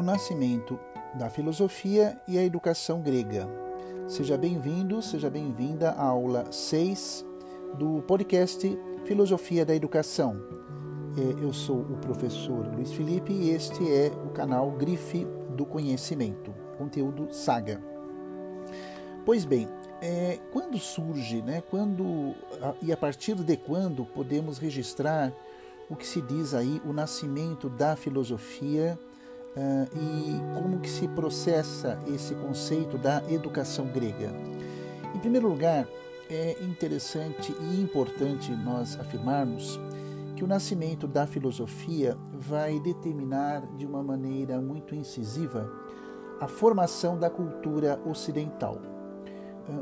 o nascimento da filosofia e a educação grega. Seja bem-vindo, seja bem-vinda à aula 6 do podcast Filosofia da Educação. É, eu sou o professor Luiz Felipe e este é o canal Grife do Conhecimento, conteúdo Saga. Pois bem, é, quando surge, né, quando e a partir de quando podemos registrar o que se diz aí o nascimento da filosofia uh, e como que se processa esse conceito da educação grega. Em primeiro lugar, é interessante e importante nós afirmarmos que o nascimento da filosofia vai determinar de uma maneira muito incisiva a formação da cultura ocidental.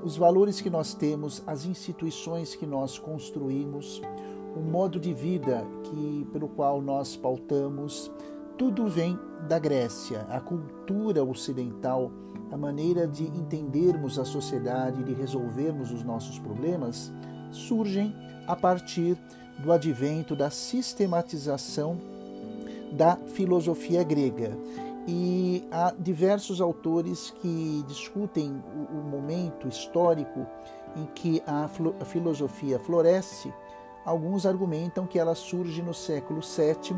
Os valores que nós temos, as instituições que nós construímos, o modo de vida que pelo qual nós pautamos, tudo vem da Grécia. A cultura ocidental, a maneira de entendermos a sociedade, de resolvermos os nossos problemas, surgem a partir do advento da sistematização da filosofia grega. E há diversos autores que discutem o, momento histórico em que a filosofia floresce Alguns argumentam que ela surge no século VII,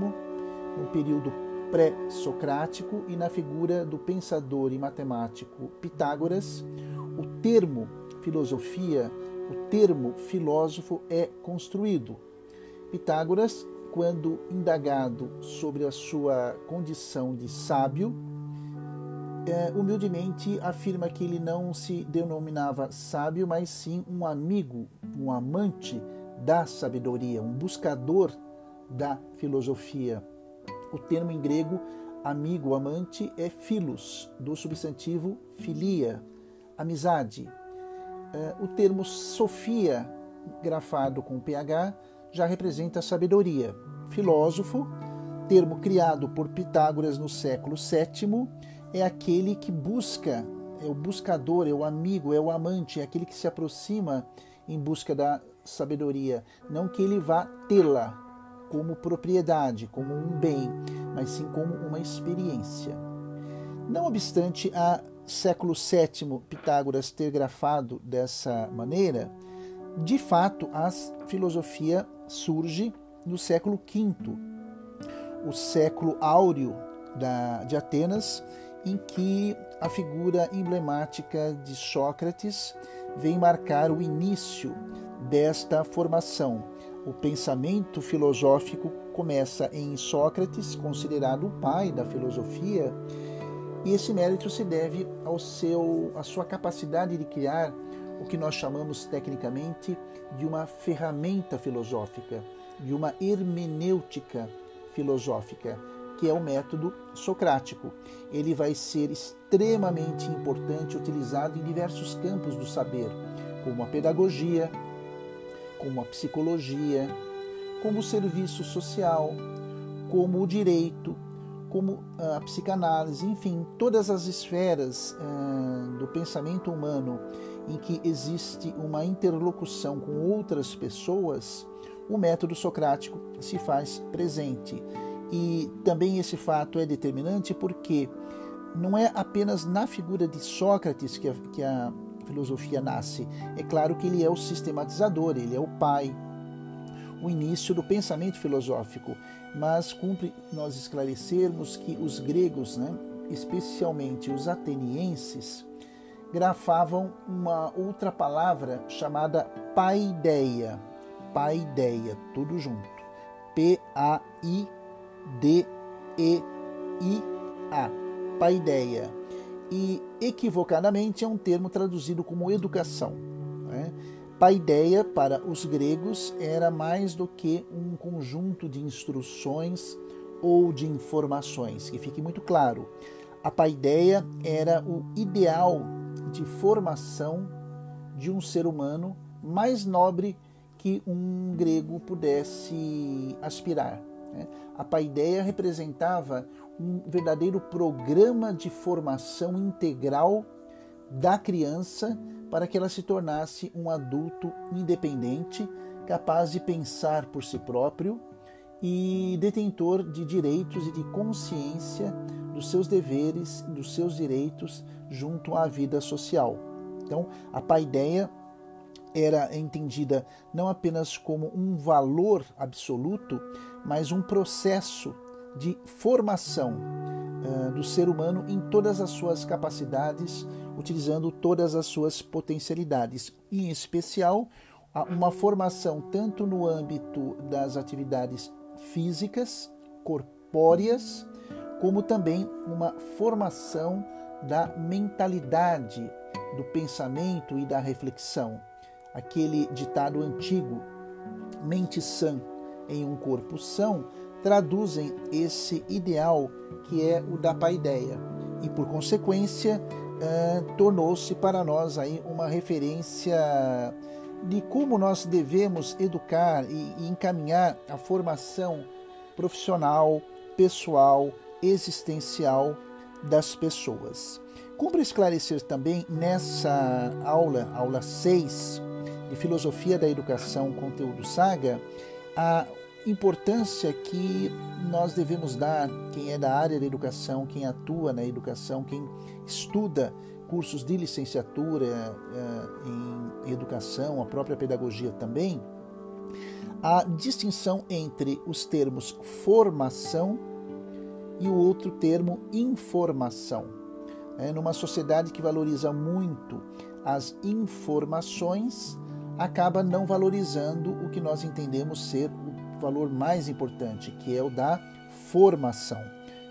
no período pré-socrático, e na figura do pensador e matemático Pitágoras. O termo filosofia, o termo filósofo é construído. Pitágoras, quando indagado sobre a sua condição de sábio, é, humildemente afirma que ele não se denominava sábio, mas sim um amigo, um amante da sabedoria, um buscador da filosofia. O termo em grego amigo, amante, é philos, do substantivo filia, amizade. É, o termo sofia, grafado com ph, já representa sabedoria. Filósofo, termo criado por Pitágoras no século VII, é aquele que busca, é o buscador, é o amigo, é o amante, é aquele que se aproxima em busca da sabedoria, não que ele vá tê-la como propriedade, como um bem, mas sim como uma experiência. Não obstante a século VII Pitágoras ter grafado dessa maneira, de fato a filosofia surge no século V, o século áureo da, de Atenas, em que a figura emblemática de Sócrates vem marcar o início desta formação. O pensamento filosófico começa em Sócrates, considerado o pai da filosofia, e esse mérito se deve ao seu, à sua capacidade de criar o que nós chamamos tecnicamente de uma ferramenta filosófica, de uma hermenêutica filosófica, que é o método socrático. Ele vai ser extremamente importante, utilizado em diversos campos do saber, como a pedagogia, como a psicologia, como o serviço social, como o direito, como a psicanálise, enfim, todas as esferas uh, do pensamento humano em que existe uma interlocução com outras pessoas, o método socrático se faz presente. E também esse fato é determinante porque não é apenas na figura de Sócrates que a, que a filosofia nasce. É claro que ele é o sistematizador, ele é o pai, o início do pensamento filosófico, mas cumpre nós esclarecermos que os gregos, né, especialmente os atenienses, grafavam uma outra palavra chamada paideia. Paideia, tudo junto. P-A-I-D-E-I-A. Paideia e equivocadamente é um termo traduzido como educação. Né? Paideia, para os gregos, era mais do que um conjunto de instruções ou de informações, que fique muito claro. A paideia era o ideal de formação de um ser humano mais nobre que um grego pudesse aspirar. Né? A paideia representava um verdadeiro programa de formação integral da criança para que ela se tornasse um adulto independente, capaz de pensar por si próprio e detentor de direitos e de consciência dos seus deveres, dos seus direitos junto à vida social. Então, a paideia era entendida não apenas como um valor absoluto, mas um processo de formação uh, do ser humano em todas as suas capacidades, utilizando todas as suas potencialidades, em especial uma formação tanto no âmbito das atividades físicas, corpóreas, como também uma formação da mentalidade, do pensamento e da reflexão. Aquele ditado antigo, mente sã em um corpo são, traduzem esse ideal que é o da paideia e por consequência uh, tornou-se para nós aí uma referência de como nós devemos educar e, e encaminhar a formação profissional, pessoal, existencial das pessoas. Cumpre esclarecer também nessa aula, aula 6 de Filosofia da Educação, conteúdo Saga, a importância que nós devemos dar, quem é da área da educação, quem atua na educação, quem estuda cursos de licenciatura eh, em educação, a própria pedagogia também, a distinção entre os termos formação e o outro termo informação. É, numa sociedade que valoriza muito as informações, acaba não valorizando o que nós entendemos ser o valor mais importante, que é o da formação.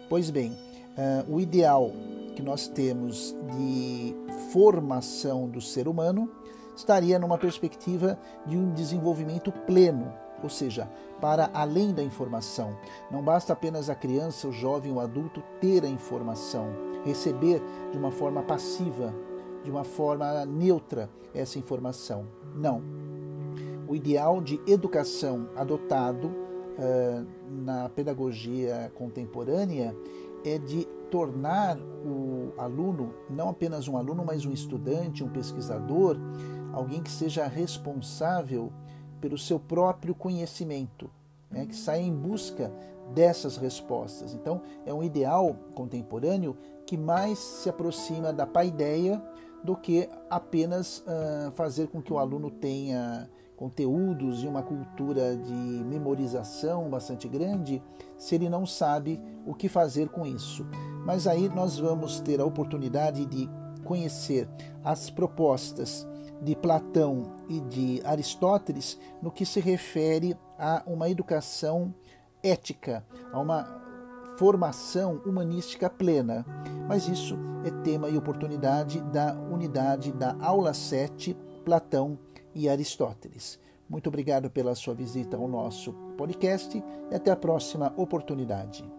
Pois bem, uh, o ideal que nós temos de formação do ser humano estaria numa perspectiva de um desenvolvimento pleno, ou seja, para além da informação. Não basta apenas a criança, o jovem, o adulto ter a informação, receber de uma forma passiva, de uma forma neutra essa informação. Não. O ideal de educação adotado uh, na pedagogia contemporânea é de tornar o aluno não apenas um aluno, mas um estudante, um pesquisador, alguém que seja responsável pelo seu próprio conhecimento, né, que saia em busca dessas respostas. Então, é um ideal contemporâneo que mais se aproxima da paideia do que apenas uh, fazer com que o aluno tenha conteúdos e uma cultura de memorização bastante grande, se ele não sabe o que fazer com isso. Mas aí nós vamos ter a oportunidade de conhecer as propostas de Platão e de Aristóteles no que se refere a uma educação ética, a uma formação humanística plena. Mas isso é tema e oportunidade da unidade da aula 7, Platão e Aristóteles. Muito obrigado pela sua visita ao nosso podcast e até a próxima oportunidade.